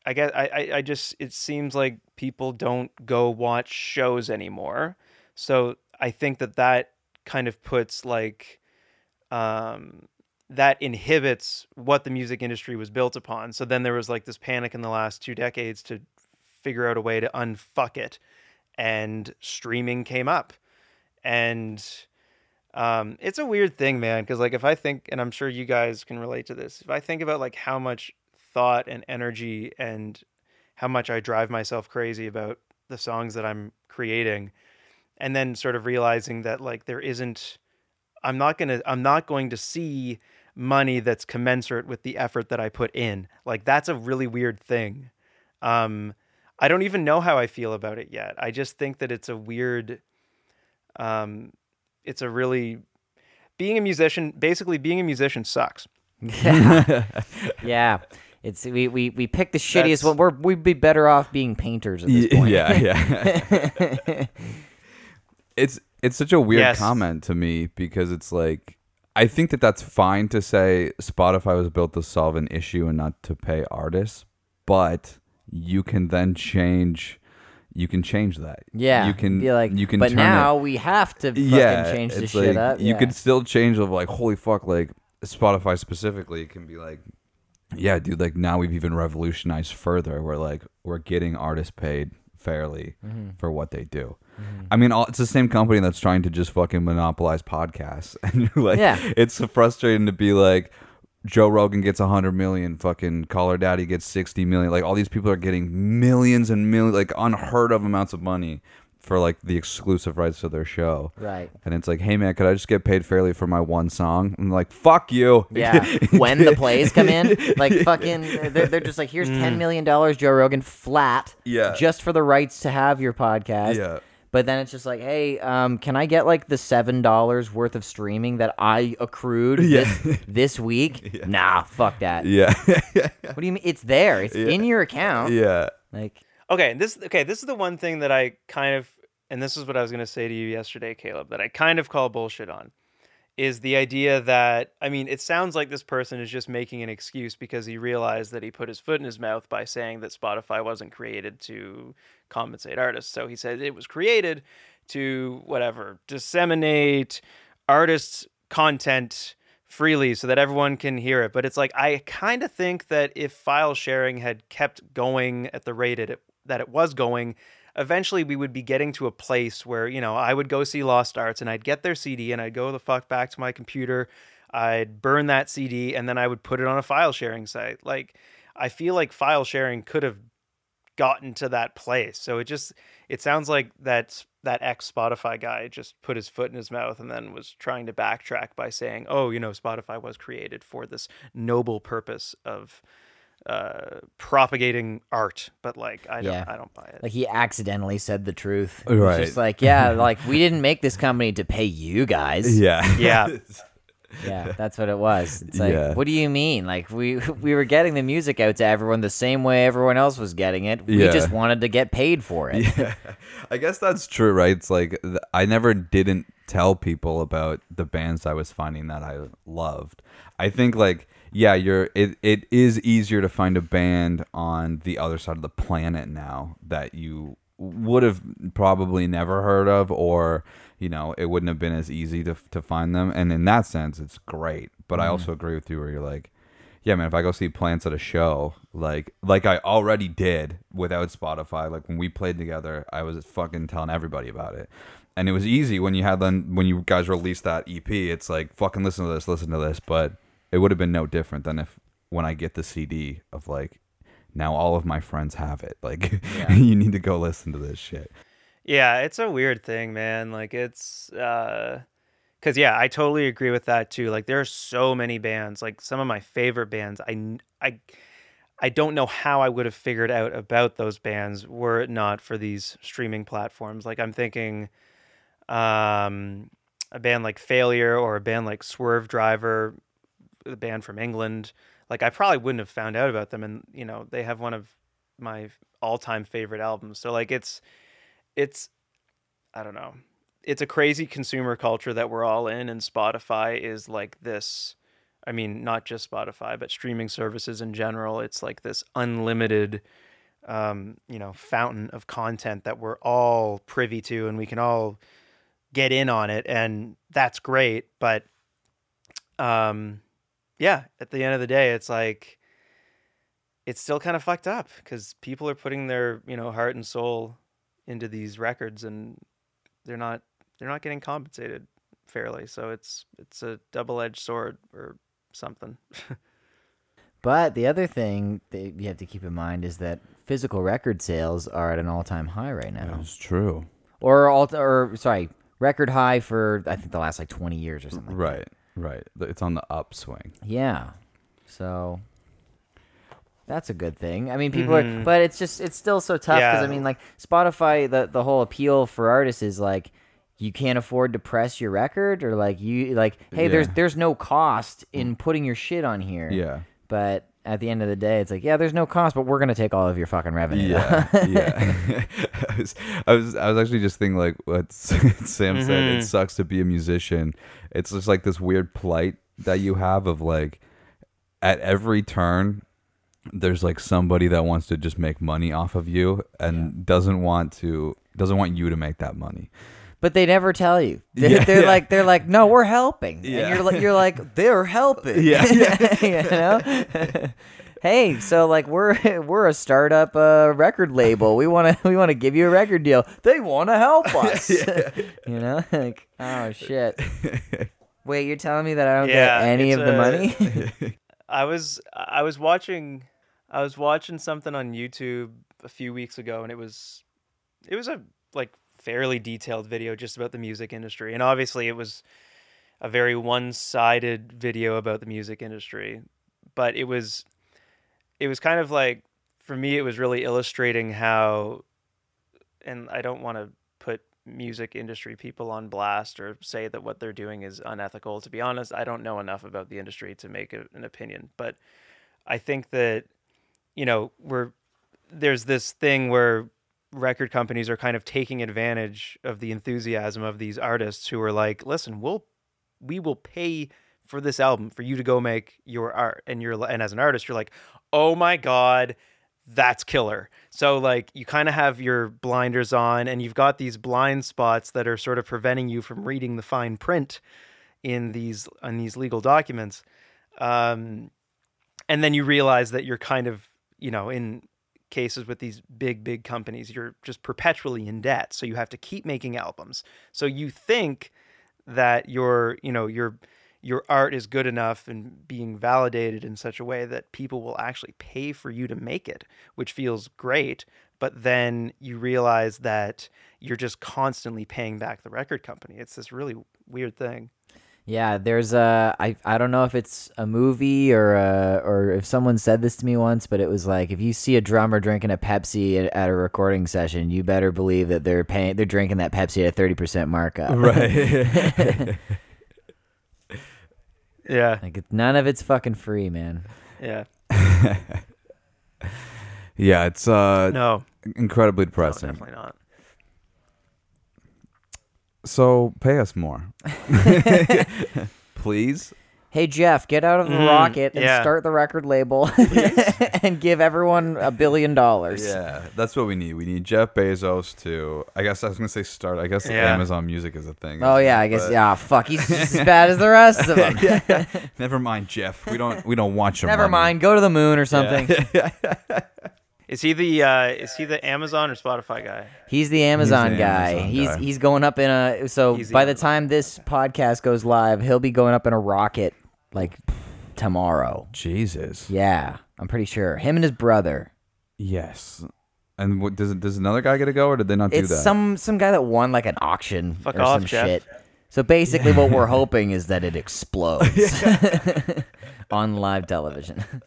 I guess I, I, I just it seems like people don't go watch shows anymore. So I think that that kind of puts like um that inhibits what the music industry was built upon. So then there was like this panic in the last two decades to figure out a way to unfuck it and streaming came up. And um, it's a weird thing, man, because like if I think, and I'm sure you guys can relate to this, if I think about like how much thought and energy and how much I drive myself crazy about the songs that I'm creating, and then sort of realizing that like there isn't, I'm not gonna, I'm not going to see money that's commensurate with the effort that I put in. Like that's a really weird thing. Um, I don't even know how I feel about it yet. I just think that it's a weird Um, it's a really being a musician. Basically, being a musician sucks. yeah. It's we, we, we picked the shittiest That's- one. We're we'd be better off being painters at this point. yeah, yeah. it's it's such a weird Yes. comment to me because it's like I think that that's fine to say Spotify was built to solve an issue and not to pay artists, but you can then change. You can change that. Yeah. you can be like You can. But now it, we have to fucking yeah, change the it's shit like, up. You yeah. could still change of like, holy fuck, like Spotify specifically it can be like, yeah, dude, like now we've even revolutionized further. We're like, we're getting artists paid fairly Mm-hmm. for what they do. I mean, all, it's the same company that's trying to just fucking monopolize podcasts, and you're like, Yeah. it's so frustrating to be like. Joe Rogan gets 100 million, fucking Call Her Daddy gets 60 million. Like all these people are getting millions and millions, like unheard of amounts of money for like the exclusive rights to their show. Right. And it's like, hey man, could I just get paid fairly for my one song? I'm like, fuck you. Yeah. when the plays come in, like fucking, they're, they're just like, here's Mm. ten million dollars, Joe Rogan, flat, Yeah. just for the rights to have your podcast. Yeah. But then it's just like, hey, um, can I get like the seven dollars worth of streaming that I accrued Yeah. this this week? Nah, fuck that. Yeah. What do you mean? It's there. It's in your account. yeah. Like, Okay, this okay, this is the one thing that I kind of and this is what I was going to say to you yesterday, Caleb, that I kind of call bullshit on is the idea that I mean, it sounds like this person is just making an excuse because he realized that he put his foot in his mouth by saying that Spotify wasn't created to compensate artists. So he said it was created to whatever, disseminate artists' content freely so that everyone can hear it. But it's like I kind of think that if file sharing had kept going at the rate it that it was going, eventually we would be getting to a place where, you know, I would go see Lost Arts and I'd get their CD and I'd go the fuck back to my computer, I'd burn that CD and then I would put it on a file sharing site. Like I feel like file sharing could have gotten to that place. So it just it sounds like that that ex Spotify guy just put his foot in his mouth and then was trying to backtrack by saying, "Oh, you know, Spotify was created for this noble purpose of uh, propagating art." But like, I don't, I don't buy it. like he accidentally said the truth. It was Right. Just like, yeah, like we didn't make this company to pay you guys. Yeah. Yeah. Yeah, that's what it was. It's like, Yeah. what do you mean? Like we we were getting the music out to everyone the same way everyone else was getting it. We Yeah. just wanted to get paid for it. Yeah. I guess that's true, right? It's like I never didn't tell people about the bands I was finding that I loved. I think like yeah, you're it, it is easier to find a band on the other side of the planet now that you would have probably never heard of or you know, it wouldn't have been as easy to to find them and in that sense it's great. But I mm-hmm. also agree with you where you're like yeah, man, if I go see Plants at a show, like like I already did without Spotify, like when we played together, I was fucking telling everybody about it. And it was easy when you had then when you guys released that EP, it's like fucking listen to this, listen to this, but it would have been no different than if when I get the CD of like now all of my friends have it. Like you need to go listen to this shit. Yeah, it's a weird thing, man. Like it's uh cuz yeah, I totally agree with that too. Like there are so many bands, like some of my favorite bands. I I I don't know how I would have figured out about those bands were it not for these streaming platforms. Like I'm thinking um a band like Failure or a band like Swervedriver, a band from England. Like I probably wouldn't have found out about them and you know, they have one of my all-time favorite albums. So like it's it's I don't know. It's a crazy consumer culture that we're all in and Spotify is like this I mean, not just Spotify, but streaming services in general. It's like this unlimited um, you know, fountain of content that we're all privy to and we can all get in on it and that's great, but um yeah, at the end of the day, it's like it's still kind of fucked up because people are putting their you know heart and soul into these records and they're not they're not getting compensated fairly so it's it's a double-edged sword or something But the other thing that you have to keep in mind is that physical record sales are at an all-time high right now, That's true. or all, or sorry, record high for I think the last like twenty years or something. like Right. Right. It's on the upswing. Yeah. So that's a good thing. I mean, people mm-hmm. are, but it's just it's still so tough because I mean, like Spotify, the the whole appeal for artists is like you can't afford to press your record or like you like hey there's there's no cost in mm. putting your shit on here Yeah. but at the end of the day it's like yeah there's no cost but we're gonna take all of your fucking revenue Yeah, yeah. I, was, I was, I was actually just thinking like what Sam said. Mhm. It sucks to be a musician. It's just like this weird plight that you have of like, at every turn, there's like somebody that wants to just make money off of you and doesn't want to doesn't want you to make that money. But they never tell you. They're, Yeah, they're yeah. like they're like no we're helping. Yeah. and you're like you're like they're helping. Yeah, you know? Hey so like we're we're a startup uh, record label. We want to we want to give you a record deal. They want to help us. you know? Like oh shit. Wait you're telling me that i don't Yeah, get any it's of the money? I was I was watching I was watching something on YouTube a few weeks ago and it was it was a like fairly detailed video just about the music industry and obviously it was a very one-sided video about the music industry but it was it was kind of like for me it was really illustrating how and I don't want to put music industry people on blast or say that what they're doing is unethical. To be honest, I don't know enough about the industry to make a, an opinion, but I think that you know we're there's this thing where record companies are kind of taking advantage of the enthusiasm of these artists who are like, listen, we'll we will pay for this album for you to go make your art and you're and as an artist you're like oh my god that's killer. So like you kind of have your blinders on and you've got these blind spots that are sort of preventing you from reading the fine print in these on these legal documents. Um and then you realize that you're kind of you know in cases with these big big companies you're just perpetually in debt so you have to keep making albums. So you think that your you know your your art is good enough and being validated in such a way that people will actually pay for you to make it which feels great but then you realize that you're just constantly paying back the record company. It's this really weird thing Yeah, there's a I I don't know if it's a movie or uh or if someone said this to me once, but it was like if you see a drummer drinking a Pepsi at, at a recording session, you better believe that they're paying they're drinking that Pepsi at a thirty percent markup. Right. yeah like it's- none of it's fucking free, man. yeah yeah, it's uh no, incredibly no depressing. definitely not so pay us more. Please. Hey Jeff, get out of the Mm, rocket and yeah. start the record label and give everyone a billion dollars. Yeah, that's what we need. We need Jeff Bezos to. I guess I was gonna say start. I guess Yeah. Amazon Music is a thing. Oh yeah, I guess yeah. Fuck, he's just as bad as the rest of them. Never mind, Jeff. We don't. We don't want your. Never money. mind, go to the moon or something. Is he the uh is he the amazon or spotify guy He's the Amazon the guy. Amazon he's guy. he's going up in a so the by the Amazon. time this podcast goes live, he'll be going up in a rocket like tomorrow. Jesus. Yeah, I'm pretty sure. Him and his brother. Yes. And what, does does another guy get to go, or did they not do that? some some guy that won like an auction Fuck or off, some Jeff. shit. So basically, what we're hoping is that it explodes on live television.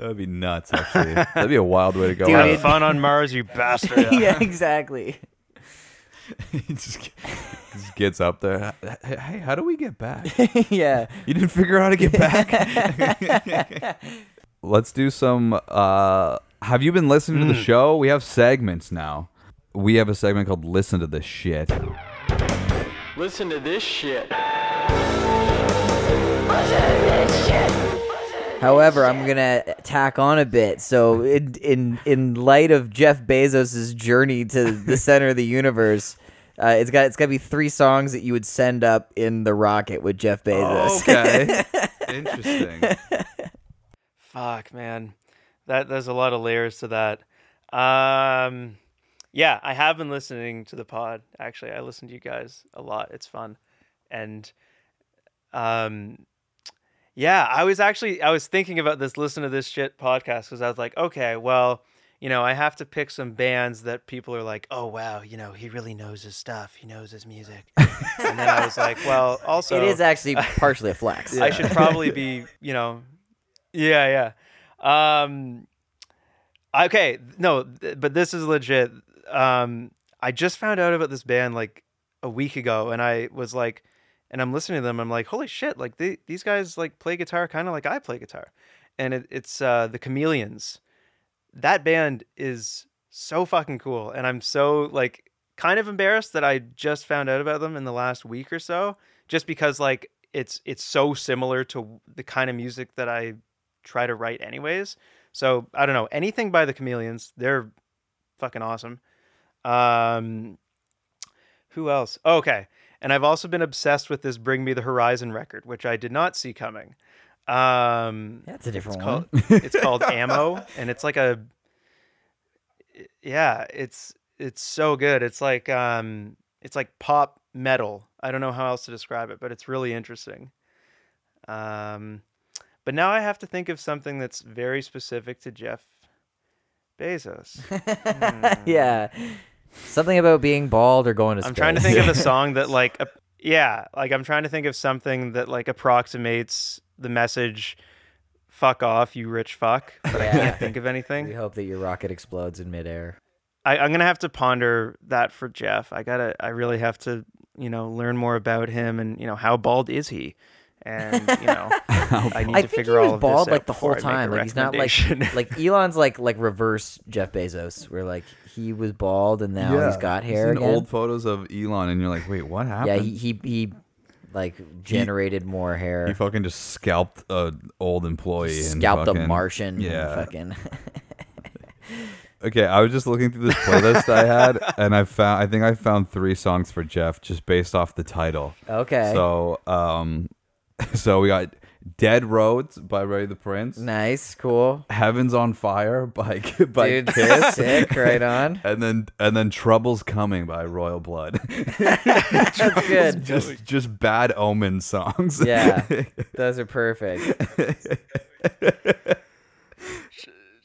that would be nuts. Actually, that'd be a wild way to go. Dude, out. have fun on mars you bastard yeah, exactly. he just, just gets up there. Hey, hey, how do we get back? yeah. You didn't figure out how to get back. Let's do some. Uh, have you been listening to the show? We have segments now. We have a segment called "Listen to This Shit." Listen to this shit. However, I'm gonna tack on a bit. So, in in in light of Jeff Bezos' journey to the center of the universe, uh, it's got it's got to be three songs that you would send up in the rocket with Jeff Bezos. Okay, interesting. Fuck, man. That there's a lot of layers to that. Um yeah, I have been listening to the pod. Actually, I listen to you guys a lot. It's fun. And um yeah, I was actually I was thinking about this listen to this shit podcast cuz I was like, okay, well, you know, I have to pick some bands that people are like, "Oh wow, you know, he really knows his stuff. He knows his music." and then I was like, well, also it is actually partially a flex. I should probably be, you know, yeah, yeah. Um, okay, no, th- but this is legit. Um, I just found out about this band like a week ago, and I was like, and I'm listening to them. I'm like, holy shit! Like they, these guys like play guitar kind of like I play guitar, and it, it's uh, the Chameleons. That band is so fucking cool, and I'm so like kind of embarrassed that I just found out about them in the last week or so, just because like it's it's so similar to the kind of music that I try to write anyways. So I don't know anything by the Chameleons. They're fucking awesome. Um, who else? Oh, okay, and I've also been obsessed with this "Bring Me the Horizon" record, which I did not see coming. Um, That's a different it's one. called it's called amo, and it's like a yeah, it's it's so good. It's like um, it's like pop metal. I don't know how else to describe it, but it's really interesting. Um, but now I have to think of something that's very specific to Jeff Bezos. yeah. Something about being bald or going to I'm space. trying to think of a song that like ap- yeah, like I'm trying to think of something that like approximates the message fuck off you rich fuck, but I can't think of anything. We hope that your rocket explodes in midair. I, I'm gonna have to ponder that for Jeff. I gotta. I really have to, you know, learn more about him and you know how bald is he, and you know, I need I to think figure he all was of bald this like the whole before I make a time. Like he's not like like Elon's like like reverse Jeff Bezos, where like he was bald and now he's got I've hair seen again. old photos of Elon, and you're like, wait, what happened? yeah, he, he he like generated more hair. He fucking just scalped a old employee. and scalped a fucking- Martian. and Yeah. fucking. Okay, I was just looking through this playlist I had, and I found I think I found three songs for Jeff just based off the title. okay. So, um, so we got "Dead Roads" by Ray the Prince, nice, cool. "Heaven's on Fire" by by Dude, Kiss, sick. Right on. and then and then "Trouble's Coming" by Royal Blood. That's good. just just bad omen songs. Yeah, those are perfect.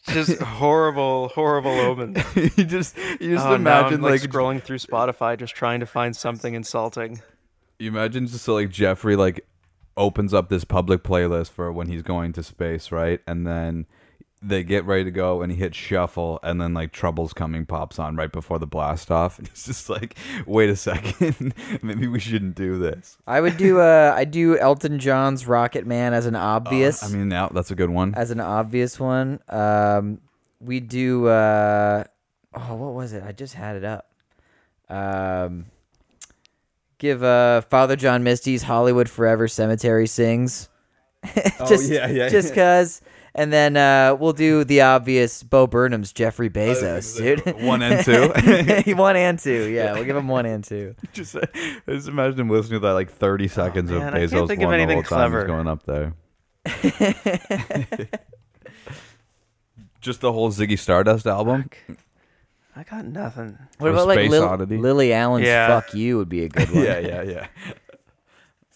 just horrible, horrible omens. you just you just Oh, imagine like, like scrolling through Spotify, just trying to find something insulting. You imagine just so like Jeffrey like opens up this public playlist for when he's going to space, right? And then they get ready to go and he hits shuffle and then like Trouble's Coming pops on right before the blast off. And he's just like, wait a second, maybe we shouldn't do this. I would do uh I do Elton John's Rocket Man as an obvious. I mean, now that's a good one. as an obvious one. Um, we do. Uh, oh, what was it? I just had it up. Um, give uh, Father John Misty's "Hollywood Forever" Cemetery sings. just, Oh, yeah, yeah, Just cause, and then uh, we'll do the obvious Bo Burnham's Jeffrey Bezos, dude. One and two. one and two. Yeah, we'll give him one and two. just, I just imagine him listening to that like 30 seconds man, of I can't Bezos think of anything whole time he's clever. going up there. just the whole Ziggy Stardust album. I got nothing. What Or about like Space Lil- Oddity. Lily Allen's Yeah. "Fuck You" would be a good one. yeah, yeah, yeah.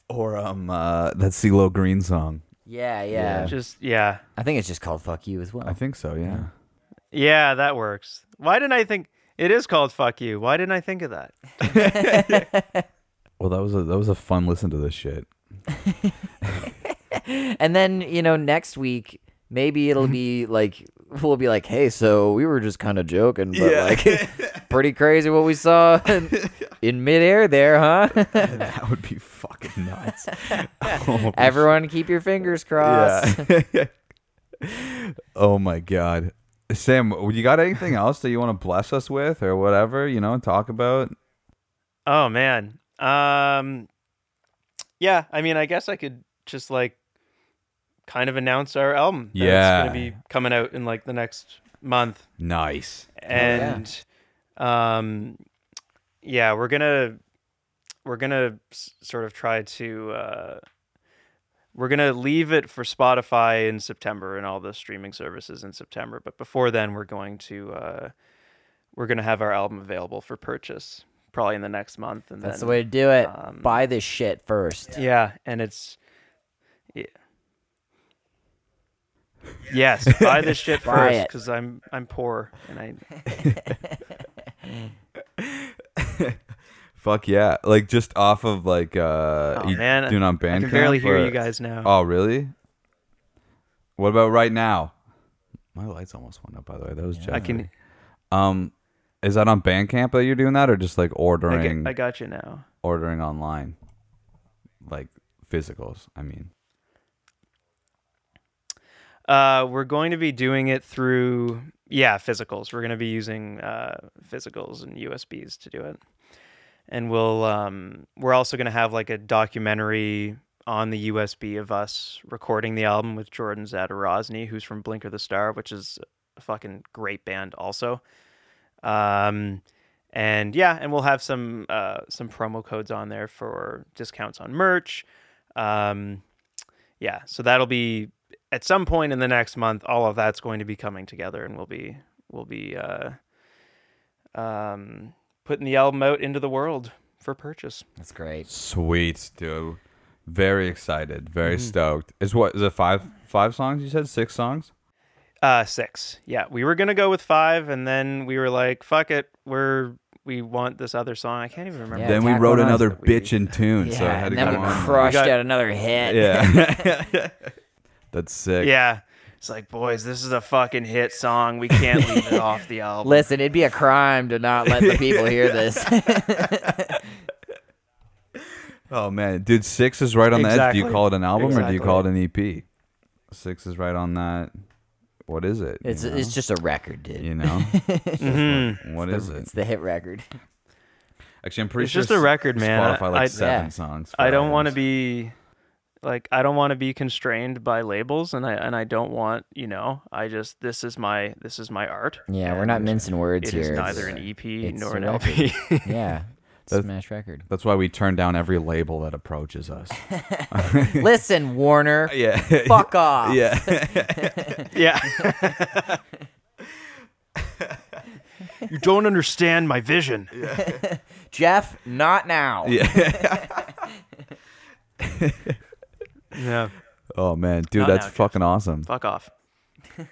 Or um, uh, that CeeLo Green song. yeah, yeah. Just yeah, I think it's just called "Fuck You" as well. I think so. Yeah. yeah, that works. Why didn't I think it is called "fuck you"? Why didn't I think of that? Well, that was a that was a fun listen to this shit. And then, you know, next week, maybe it'll be like, we'll be like, hey, so we were just kind of joking, but like, pretty crazy what we saw in, in midair there, huh? that would be fucking nuts. oh, Everyone, keep your fingers crossed. yeah. oh my god, Sam, you got anything else that you want to bless us with or whatever? You know, talk about. Oh man. Um Yeah, I mean I guess I could just like kind of announce our album. that's Yeah. gonna be coming out in like the next month. Nice. And um yeah, we're gonna we're gonna s- sort of try to uh we're gonna leave it for Spotify in September and all the streaming services in September. But before then, we're going to uh, we're gonna have our album available for purchase probably in the next month. And That's the way to do it. um, Buy this shit first. Yeah, and it's yeah. Yes, buy this shit Buy first because I'm I'm poor and I Fuck yeah! Like just off of like uh, Oh, you man, doing on Bandcamp. I can barely hear or- you guys now. Oh really? What about right now? My lights almost went up. By the way, that was I can Um, is that on Bandcamp that you're doing that, or just like I, ordering? get, I got you now. ordering online? Like physicals, I mean. Uh, we're going to be doing it through yeah physicals. We're going to be using uh, physicals and USBs to do it, and we'll um, we're also going to have like a documentary on the USB of us recording the album with Jordan Zadorozny, who's from Blinker the Star, which is a fucking great band also. Um, and yeah, and we'll have some uh, some promo codes on there for discounts on merch. Um, yeah, so that'll be at some point in the next month. All of that's going to be coming together, and we'll be we'll be uh, um, putting the album out into the world for purchase. That's great. Sweet, dude. Very excited. Very stoked. Is what is it five five songs you said? Six songs? Uh, six. Yeah, we were gonna go with five, and then we were like, "Fuck it, we're we want this other song." I can't even remember. Yeah, then we wrote another That we- bitchin' tune, so I yeah, had to then go we on. crushed We got- out another hit. Yeah. That's sick. Yeah. It's like, boys, this is a fucking hit song. We can't leave it off the album. Listen, it'd be a crime to not let the people hear this. Oh man, dude, six is right on the edge. Do you call it an album or do you call it an EP? Six is right on that. What is it? it's you know? it's just a record, dude. you know. Mhm. What is it? It's the hit record. Actually, I'm pretty It's sure just a record, man. Spotify like I- seven Yeah. songs. I don't want to be like I don't want to be constrained by labels and I and I don't want, you know, I just this is my this is my art. Yeah, we're not mincing words It here. is It's- neither an EP it's nor an. LP. yeah, That's- smash record. That's why we turn down every label that approaches us. Listen, Warner, yeah. fuck off. Yeah. yeah. you don't understand my vision. Jeff, not now. yeah. Yeah. Oh man, dude, Not that's now, Jeff. fucking awesome. Fuck off.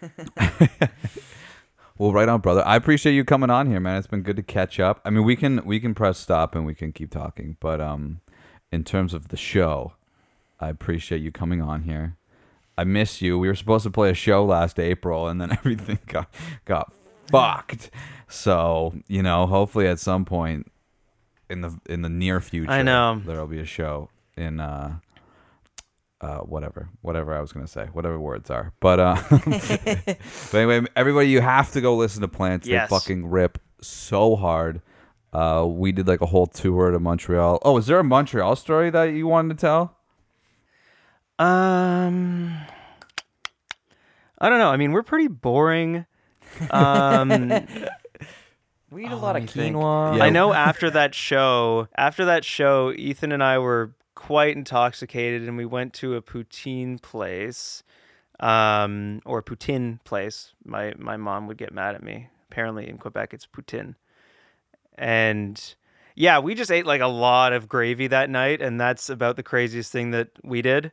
Well, right on, brother. I appreciate you coming on here, man. It's been good to catch up. I mean, we can we can press stop and we can keep talking, but um, in terms of the show, I appreciate you coming on here. I miss you. We were supposed to play a show last April, and then everything got got fucked. So you know, hopefully at some point in the in the near future, I know. there'll be a show in uh. Uh, whatever, whatever I was gonna say, whatever words are, but uh, but anyway, everybody, you have to go listen to Plants. Yes. They fucking rip so hard. Uh, we did like a whole tour to Montreal. Oh, is there a Montreal story that you wanted to tell? Um I don't know. I mean, we're pretty boring. Um We eat a Oh, lot of quinoa. Yeah. I know after that show, after that show, Ethan and I were quite intoxicated, and we went to a poutine place, um, or poutine place. My my mom would get mad at me. Apparently, in Quebec, it's poutine, and yeah, we just ate like a lot of gravy that night, and that's about the craziest thing that we did.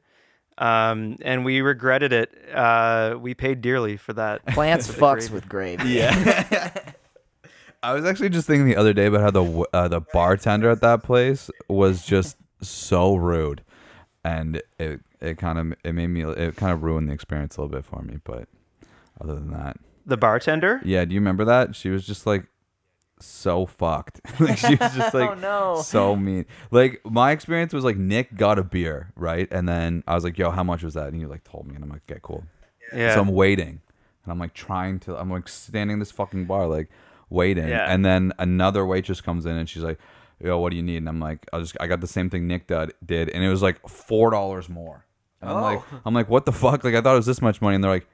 Um, and we regretted it. Uh, we paid dearly for that. Plants fucks with gravy. Yeah. I was actually just thinking the other day about how the uh, the bartender at that place was just so rude, and it it kind of it made me it kind of ruined the experience a little bit for me. But other than that, The bartender. yeah. Do you remember that? She was just like so fucked. like she was just like Oh, no. so mean. Like my experience was like Nick got a beer right, and then I was like, "Yo, how much was that?" And he like told me, and I'm like, "Okay, cool." Yeah. So I'm waiting, and I'm like trying to. I'm like standing in this fucking bar, like waiting, Yeah. and then another waitress comes in, and she's like, "Yo, what do you need?" And I'm like, "I just I got the same thing Nick did, did, and it was like four dollars more." And I'm like, Oh. I'm like, what the fuck? Like I thought it was this much money, and they're like.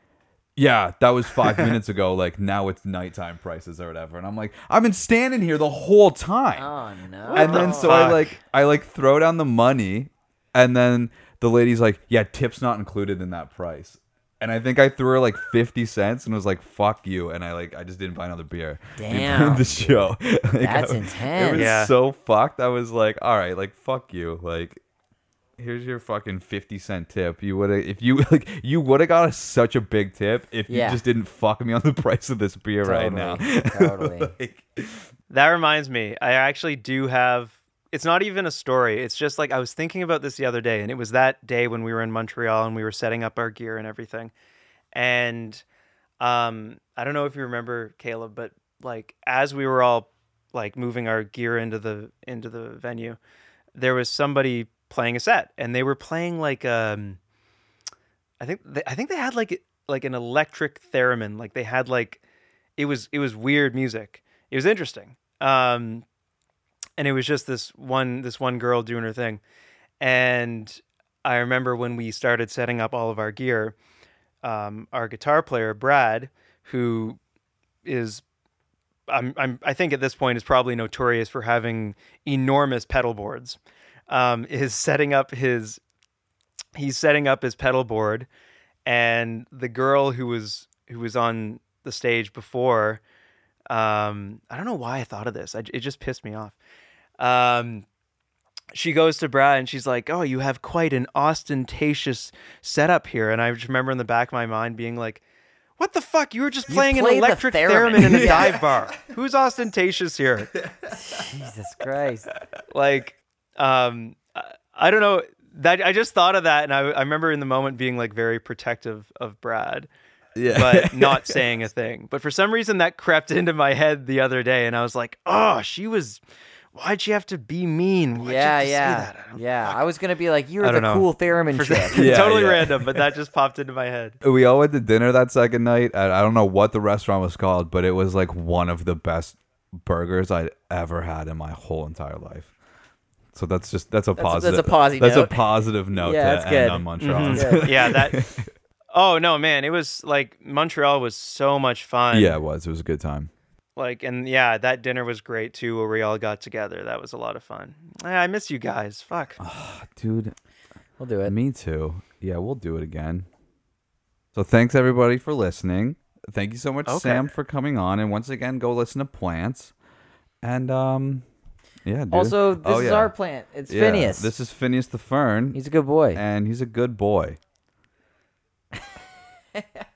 Yeah, that was five minutes ago. Like now it's nighttime prices or whatever, and I'm like, I've been standing here the whole time Oh no. and then so I like I like throw down the money, and then the lady's like, "Yeah, tips not included in that price." And I think I threw her like fifty cents and was like, "Fuck you!" And I like I just didn't buy another beer. Damn. the show. Like, That's I- intense. It was Yeah. so fucked. I was like, "All right, like fuck you." Like, here's your fucking fifty cent tip. You would have if you like you would have got a, such a big tip if Yeah. you just didn't fuck me on the price of this beer right now. Totally, totally. Like, That reminds me, I actually do have. It's not even a story. It's just like I was thinking about this the other day, and it was that day when we were in Montreal and we were setting up our gear and everything. And um, I don't know if you remember Caleb, but like as we were all like moving our gear into the into the venue, there was somebody playing a set, and they were playing like um, I think they, I think they had like like an electric theremin. Like they had like it was it was weird music. It was interesting. Um, and it was just this one this one girl doing her thing. And I remember when we started setting up all of our gear, um, our guitar player Brad, who is I'm, I'm I think at this point is probably notorious for having enormous pedal boards. Um, is setting up his he's setting up his pedal board, and the girl who was who was on the stage before, um, I don't know why I thought of this. I, it just pissed me off. Um, she goes to Brad and she's like, "Oh, you have quite an ostentatious setup here." And I just remember in the back of my mind being like, "What the fuck? You were just playing an played the electric theremin." theremin in a Yeah. dive bar. Who's ostentatious here?" Jesus Christ. like um I, I don't know that I just thought of that and I, I remember in the moment being like very protective of Brad Yeah. but not saying a thing but for some reason that crept into my head the other day and I was like oh she was why'd you have to be mean Why'd you yeah, say yeah, that? I don't- yeah. I was gonna be like, you're the know. cool theremin For- chick. Yeah, totally yeah. random but that just popped into my head we all went to dinner that second night. I, I don't know what the restaurant was called, but it was like one of the best burgers I'd ever had in my whole entire life. So that's just that's a That's- positive. that's a posy That's note. a positive note Yeah, to that's end good. on Montreal. Mhm. yeah that oh no man it was like Montreal was so much fun yeah, it was. It was a good time. Like and yeah that dinner was great too where we all got together that was a lot of fun i miss you guys fuck Dude, We'll do it. me too. Yeah, we'll do it again. So thanks everybody for listening. Thank you so much, Okay. Sam, for coming on. And once again, go listen to Plants. And um yeah, dude. Also, this Oh, is yeah. our plant. It's Yeah, Phineas. This is Phineas the Fern. He's a good boy. and he's a good boy.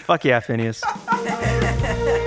fuck yeah phineas